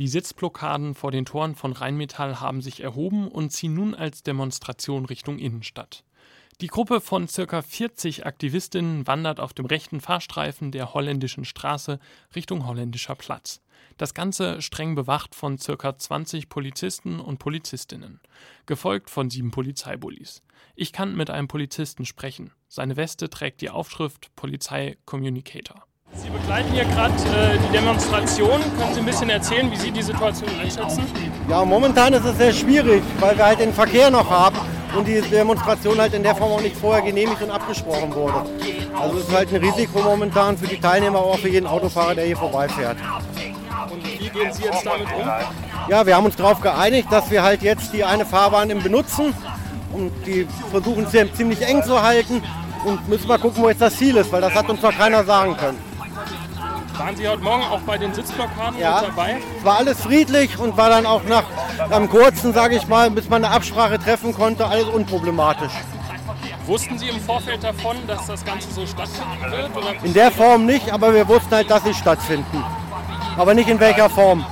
Die Sitzblockaden vor den Toren von Rheinmetall haben sich erhoben und ziehen nun als Demonstration Richtung Innenstadt. Die Gruppe von circa 40 Aktivistinnen wandert auf dem rechten Fahrstreifen der holländischen Straße Richtung holländischer Platz. Das Ganze streng bewacht von circa 20 Polizisten und Polizistinnen, gefolgt von sieben Polizeibullis. Ich kann mit einem Polizisten sprechen. Seine Weste trägt die Aufschrift Polizei Communicator. Sie begleiten hier gerade äh, die Demonstration. Können Sie ein bisschen erzählen, wie Sie die Situation einschätzen? Ja, momentan ist es sehr schwierig, weil wir halt den Verkehr noch haben und die Demonstration halt in der Form auch nicht vorher genehmigt und abgesprochen wurde. Also es ist halt ein Risiko momentan für die Teilnehmer, aber auch für jeden Autofahrer, der hier vorbeifährt. Und wie gehen Sie jetzt damit um? Ja, wir haben uns darauf geeinigt, dass wir halt jetzt die eine Fahrbahn benutzen und die versuchen es ziemlich eng zu halten und müssen mal gucken, wo jetzt das Ziel ist, weil das hat uns noch keiner sagen können. Waren Sie heute Morgen auch bei den Sitzblockaden Ja. dabei? Es war alles friedlich und war dann auch nach am kurzen, sage ich mal, bis man eine Absprache treffen konnte, alles unproblematisch. Wussten Sie im Vorfeld davon, dass das Ganze so stattfinden wird? Oder? In der Form nicht, aber wir wussten halt, dass sie stattfinden. Aber nicht in welcher Form.